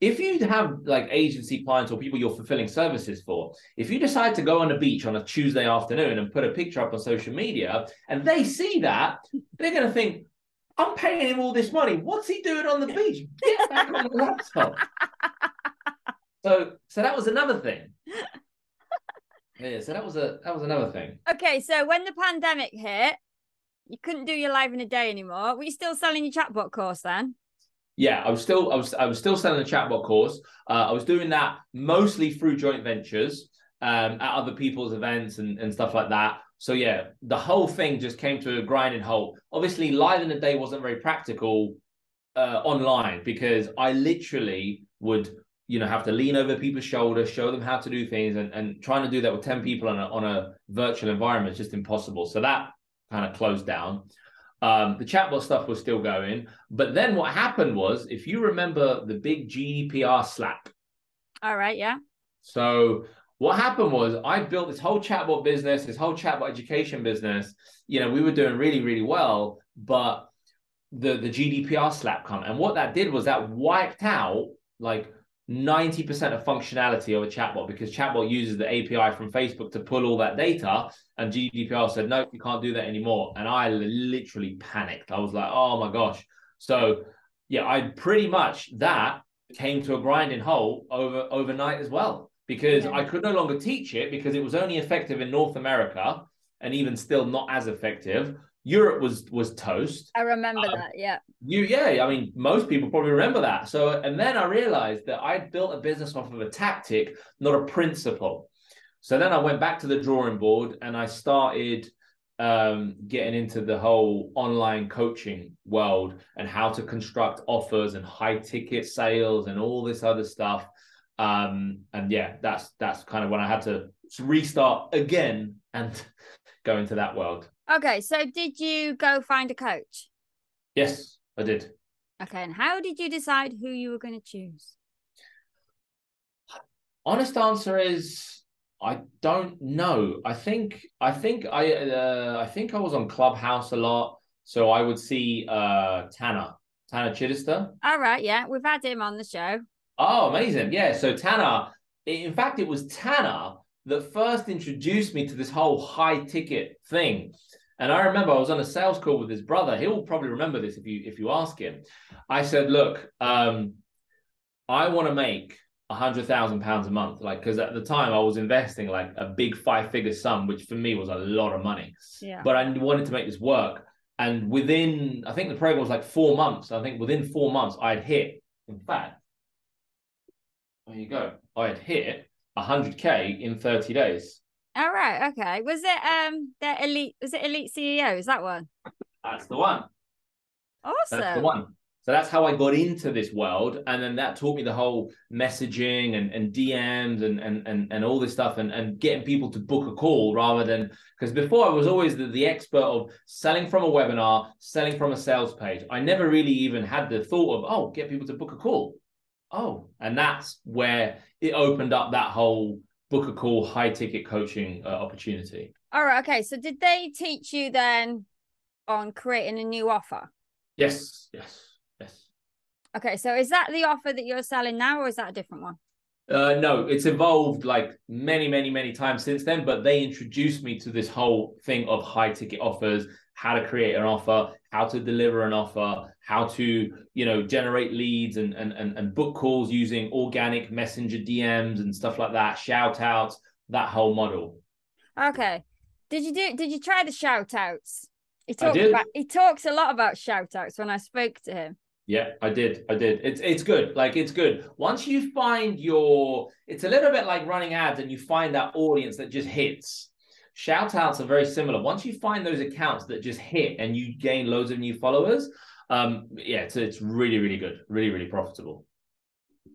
if you have like agency clients or people you're fulfilling services for, if you decide to go on the beach on a Tuesday afternoon and put a picture up on social media and they see that, they're going to think, I'm paying him all this money. What's he doing on the beach? Get back on the laptop. So, so that was another thing. Yeah, so that was a that was another thing. Okay, so when the pandemic hit, you couldn't do your live in a day anymore. Were you still selling your chatbot course then? yeah, I was still I was I was still selling the chatbot course. Uh, I was doing that mostly through joint ventures um, at other people's events and, and stuff like that. So yeah, the whole thing just came to a grinding halt. Obviously, live in a day wasn't very practical uh, online because I literally would you know have to lean over people's shoulders show them how to do things and, and trying to do that with 10 people on a, on a virtual environment is just impossible so that kind of closed down. Um, the chatbot stuff was still going. But then what happened was if you remember the big gdpr slap. All right yeah. So what happened was I built this whole chatbot business, this whole chatbot education business. You know, we were doing really, really well, but the the GDPR slap come, and what that did was that wiped out like 90% of functionality of a chatbot because chatbot uses the API from Facebook to pull all that data. And GDPR said, no, you can't do that anymore. And I literally panicked. I was like, oh my gosh. So yeah, I pretty much that came to a grinding halt over overnight as well because yeah. I could no longer teach it because it was only effective in North America and even still not as effective. Europe was was toast. I remember um, that. Yeah. You yeah. I mean, most people probably remember that. So and then I realized that I built a business off of a tactic, not a principle. So then I went back to the drawing board and I started um, getting into the whole online coaching world and how to construct offers and high ticket sales and all this other stuff. Um, and yeah, that's that's kind of when I had to restart again and go into that world. Okay, so did you go find a coach? Yes, I did. Okay, and how did you decide who you were going to choose? Honest answer is I don't know. I think I think I uh, I think I was on Clubhouse a lot, so I would see uh, Tanner Tanner Chidester. All right, yeah, we've had him on the show. Oh, amazing! Yeah, so Tanner. In fact, it was Tanner that first introduced me to this whole high ticket thing. And I remember I was on a sales call with his brother. He'll probably remember this if you if you ask him. I said, "Look, um, I want to make a hundred thousand pounds a month, like because at the time I was investing like a big five figure sum, which for me was a lot of money. Yeah. But I wanted to make this work, and within I think the program was like four months. I think within four months I had hit. In fact, there you go. I had hit 100k in 30 days. All right. Okay. Was it um the elite? Was it elite CEO? Is that one? That's the one. Awesome. That's the one. So that's how I got into this world, and then that taught me the whole messaging and, and DMs and, and and and all this stuff, and and getting people to book a call rather than because before I was always the, the expert of selling from a webinar, selling from a sales page. I never really even had the thought of oh, get people to book a call. Oh, and that's where it opened up that whole book a call high ticket coaching uh, opportunity. All right. Okay. So did they teach you then on creating a new offer? Yes. Yes. Okay. So is that the offer that you're selling now, or is that a different one? Uh, no, it's evolved like many, many, many times since then. But they introduced me to this whole thing of high ticket offers, how to create an offer, how to deliver an offer, how to you know generate leads and and and, and book calls using organic messenger DMs and stuff like that, shout outs, that whole model. Okay. Did you do did you try the shout outs? He talks about he talks a lot about shout outs when I spoke to him. Yeah, I did. I did. It's it's good. Like it's good. Once you find your it's a little bit like running ads and you find that audience that just hits Shout outs are very similar. Once you find those accounts that just hit and you gain loads of new followers, um, yeah, it's, it's really, really good, really, really profitable.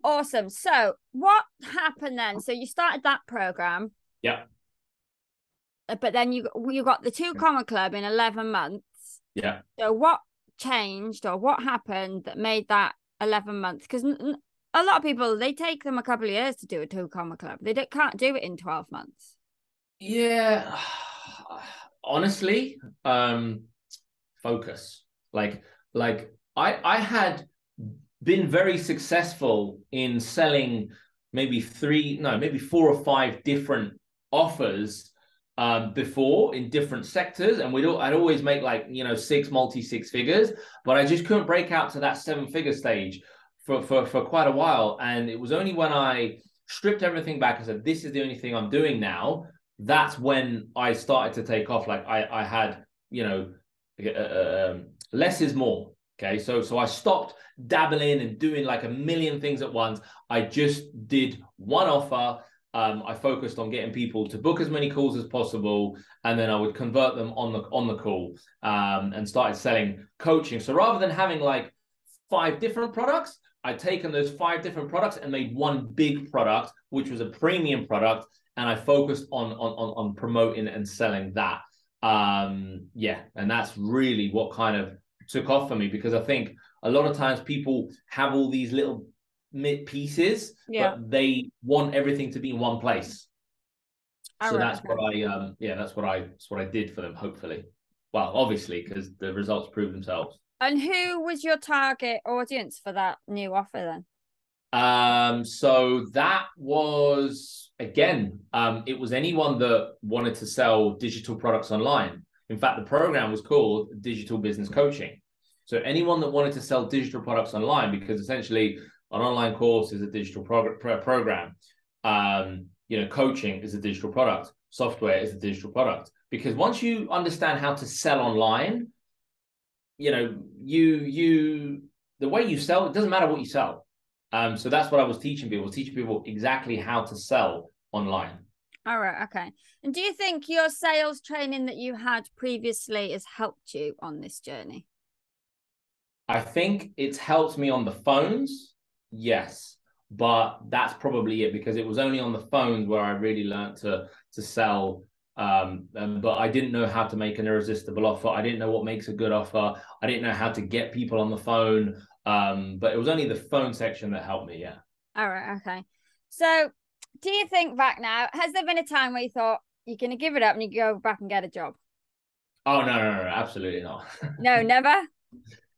Awesome. So, what happened then? So, you started that program. Yeah. But then you you got the two comma club in 11 months. Yeah. So, what changed or what happened that made that 11 months? Because n- a lot of people they take them a couple of years to do a two comma club. They can't do it in 12 months. Yeah, honestly, um, focus. Like, like I, I had been very successful in selling maybe three, no, maybe four or five different offers um, before in different sectors, and we'd all, I'd always make like you know six multi six figures, but I just couldn't break out to that seven figure stage for for for quite a while, and it was only when I stripped everything back and said this is the only thing I'm doing now that's when I started to take off. Like I, I had, you know, uh, uh, um, less is more. Okay, so so I stopped dabbling and doing like a million things at once. I just did one offer. Um, I focused on getting people to book as many calls as possible, and then I would convert them on the on the call um, and started selling coaching. So rather than having like five different products. I'd taken those five different products and made one big product, which was a premium product, and I focused on on on, on promoting and selling that. Um, yeah, and that's really what kind of took off for me because I think a lot of times people have all these little pieces, yeah. but they want everything to be in one place. All so that's okay. what I um yeah, that's what I that's what I did for them, hopefully. Well, obviously, because the results prove themselves. And who was your target audience for that new offer then? Um, so that was again, um, it was anyone that wanted to sell digital products online. In fact, the program was called Digital Business Coaching. So anyone that wanted to sell digital products online, because essentially an online course is a digital prog- pro- program. Um, you know, coaching is a digital product. Software is a digital product. Because once you understand how to sell online, you know, you you the way you sell, it doesn't matter what you sell. Um, so that's what I was teaching people, teaching people exactly how to sell online. All right, okay. And do you think your sales training that you had previously has helped you on this journey? I think it's helped me on the phones, yes, but that's probably it because it was only on the phones where I really learned to to sell. Um, but I didn't know how to make an irresistible offer. I didn't know what makes a good offer. I didn't know how to get people on the phone. Um, but it was only the phone section that helped me. Yeah. All right. Okay. So, do you think back now? Has there been a time where you thought you're going to give it up and you go back and get a job? Oh no, no, no, no absolutely not. no, never.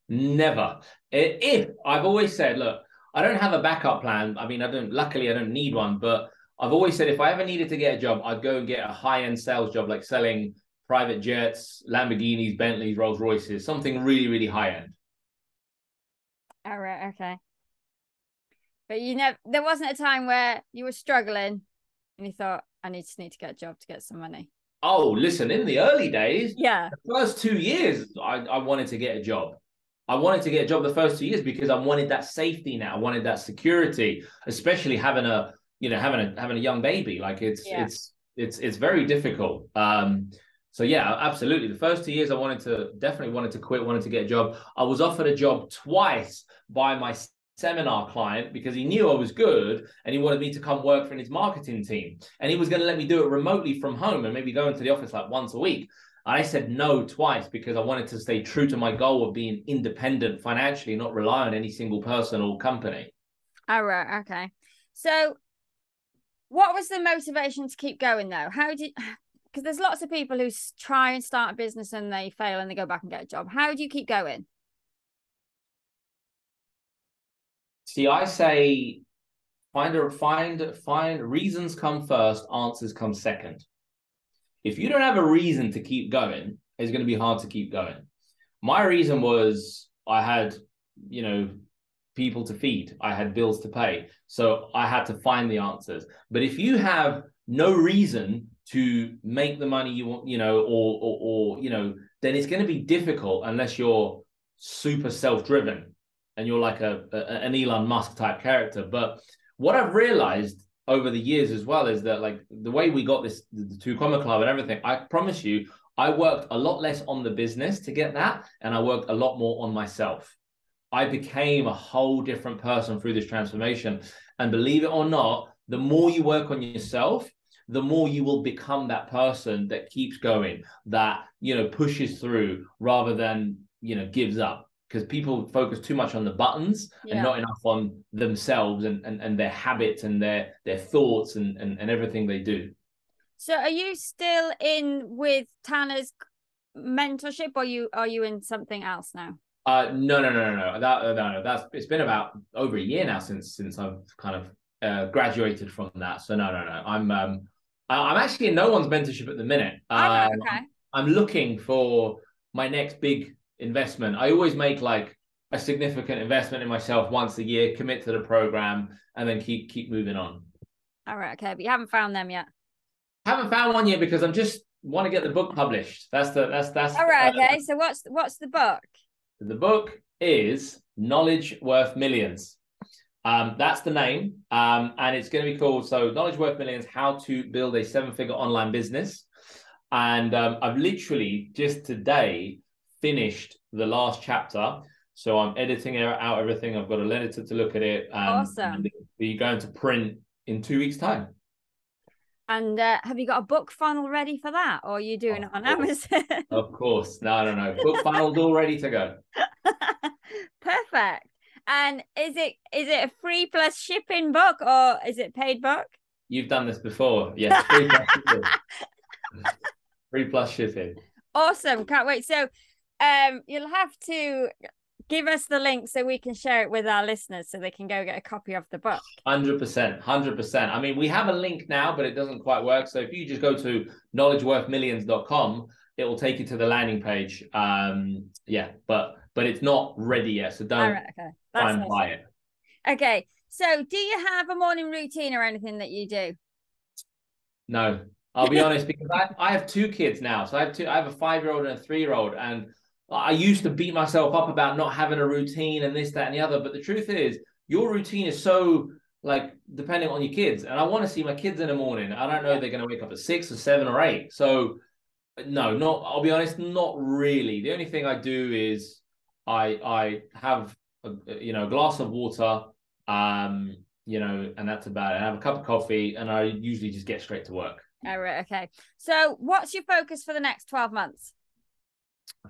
Never. If I've always said, look, I don't have a backup plan. I mean, I don't. Luckily, I don't need one. But I've always said if I ever needed to get a job, I'd go and get a high end sales job, like selling private jets, Lamborghinis, Bentleys, Rolls Royces, something really, really high end. All right. Okay. But you know, there wasn't a time where you were struggling and you thought, I need to need to get a job to get some money. Oh, listen, in the early days, yeah, the first two years, I, I wanted to get a job. I wanted to get a job the first two years because I wanted that safety now. I wanted that security, especially having a you know having a having a young baby. Like it's yeah. it's it's it's very difficult. Um, so yeah, absolutely. The first two years, I wanted to definitely wanted to quit, wanted to get a job. I was offered a job twice by my seminar client because he knew I was good and he wanted me to come work for his marketing team. And he was going to let me do it remotely from home and maybe go into the office like once a week. I said no twice because I wanted to stay true to my goal of being independent financially, not rely on any single person or company. All right. Okay. So, what was the motivation to keep going though? How did, because there's lots of people who try and start a business and they fail and they go back and get a job. How do you keep going? See, I say find a find find reasons come first, answers come second if you don't have a reason to keep going, it's going to be hard to keep going. My reason was I had, you know, people to feed, I had bills to pay. So I had to find the answers. But if you have no reason to make the money you want, you know, or, or, or you know, then it's going to be difficult unless you're super self-driven and you're like a, a, an Elon Musk type character. But what I've realized over the years as well is that like the way we got this the two comma club and everything i promise you i worked a lot less on the business to get that and i worked a lot more on myself. I became a whole different person through this transformation. And believe it or not the more you work on yourself the more you will become that person that keeps going that you know pushes through rather than you know gives up because people focus too much on the buttons yeah. and not enough on themselves and, and, and their habits and their their thoughts and, and, and everything they do. So are you still in with Tanner's mentorship or you are you in something else now? Uh no no no no no that uh, no no that's it's been about over a year now since since I've kind of uh, graduated from that. So no no no I'm um I'm actually in no one's mentorship at the minute. Um, oh, okay. I'm looking for my next big investment. I always make like a significant investment in myself once a year, commit to the program, and then keep keep moving on. All right, okay, but you haven't found them yet. Haven't found one yet because I'm just want to get the book published. That's the that's that's. All right, uh, okay. So what's what's the book? The book is Knowledge Worth Millions. Um, that's the name, um, and it's going to be called so Knowledge Worth Millions: How to Build a Seven-Figure Online Business. And um, I've literally just today finished the last chapter. So I'm editing out everything. I've got an editor to look at it. And, Awesome. We're going to print in two weeks' time. And uh, have you got a book funnel ready for that, or are you doing Of it on course. Amazon? Of course. No, no, no. Book funnel's all ready to go. Perfect. And is it is it a free plus shipping book or is it paid book? You've done this before. Yes. Free plus shipping. free plus shipping. Awesome. Can't wait. So um you'll have to give us the link so we can share it with our listeners so they can go get a copy of the book. Hundred percent, hundred percent. I mean, we have a link now, but it doesn't quite work. So if you just go to knowledgeworthmillions.com, it will take you to the landing page. Um, yeah, but but it's not ready yet, so don't right, okay. try and buy it. Okay. So do you have a morning routine or anything that you do? No, I'll be honest because I, I have two kids now. So I have two. I have a five year old and a three year old, and I used to beat myself up about not having a routine and this, that, and the other. But the truth is, your routine is so like depending on your kids, and I want to see my kids in the morning. I don't know if they're going to wake up at six or seven or eight. So no, not. I'll be honest, not really. The only thing I do is I I have a, you know a glass of water. Um, you know, and that's about it. I have a cup of coffee, and I usually just get straight to work. All right, okay. So what's your focus for the next 12 months?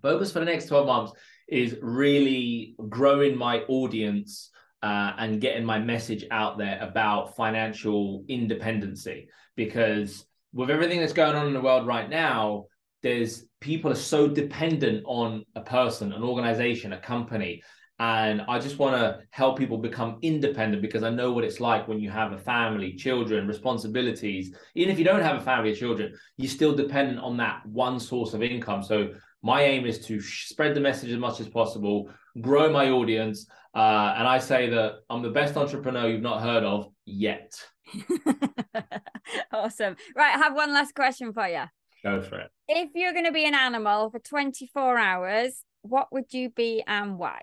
Focus for the next 12 months is really growing my audience uh, and getting my message out there about financial independency. Because with everything that's going on in the world right now there's people are so dependent on a person an organization a company. And i just want to help people become independent because i know what it's like when you have a family children responsibilities. Even if you don't have a family or children you're still dependent on that one source of income. So my aim is to sh- spread the message as much as possible, grow my audience, uh, and I say that I'm the best entrepreneur you've not heard of yet. awesome. Right, I have one last question for you. Go for it. If you're going to be an animal for 24 hours, what would you be and why?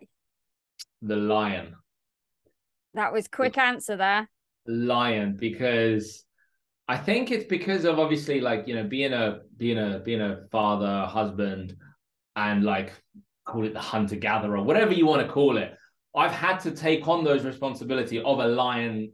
The lion. That was quick answer there. Lion, because I think it's because of obviously like you know being a being a being a father, husband, and like call it the hunter gatherer, whatever you want to call it. I've had to take on those responsibility of a lion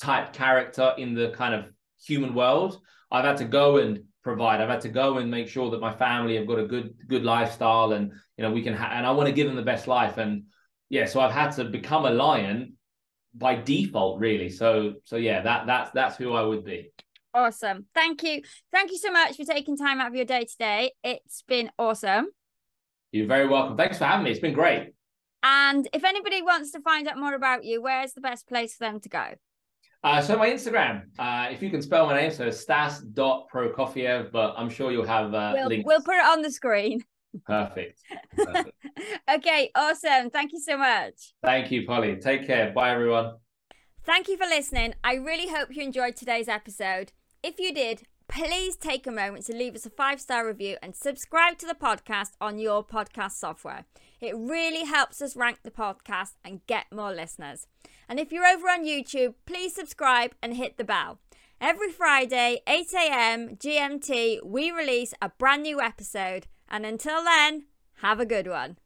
type character in the kind of human world. I've had to go and provide. I've had to go and make sure that my family have got a good good lifestyle, and you know we can. Ha- and I want to give them the best life. And yeah, so I've had to become a lion by default, really. So so yeah, that that's that's who I would be. Awesome. Thank you. Thank you so much for taking time out of your day today. It's been awesome. You're very welcome. Thanks for having me. It's been great. And if anybody wants to find out more about you, where's the best place for them to go? Uh, so my Instagram, uh, if you can spell my name, so stas.prokofiev, but I'm sure you'll have uh, We'll, links. we'll put it on the screen. Perfect. Perfect. okay, awesome. Thank you so much. Thank you, Polly. Take care. Bye, everyone. Thank you for listening. I really hope you enjoyed today's episode. If you did, please take a moment to leave us a five star review and subscribe to the podcast on your podcast software. It really helps us rank the podcast and get more listeners. And if you're over on YouTube, please subscribe and hit the bell. Every Friday, 8 a.m. GMT, we release a brand new episode. And until then, have a good one.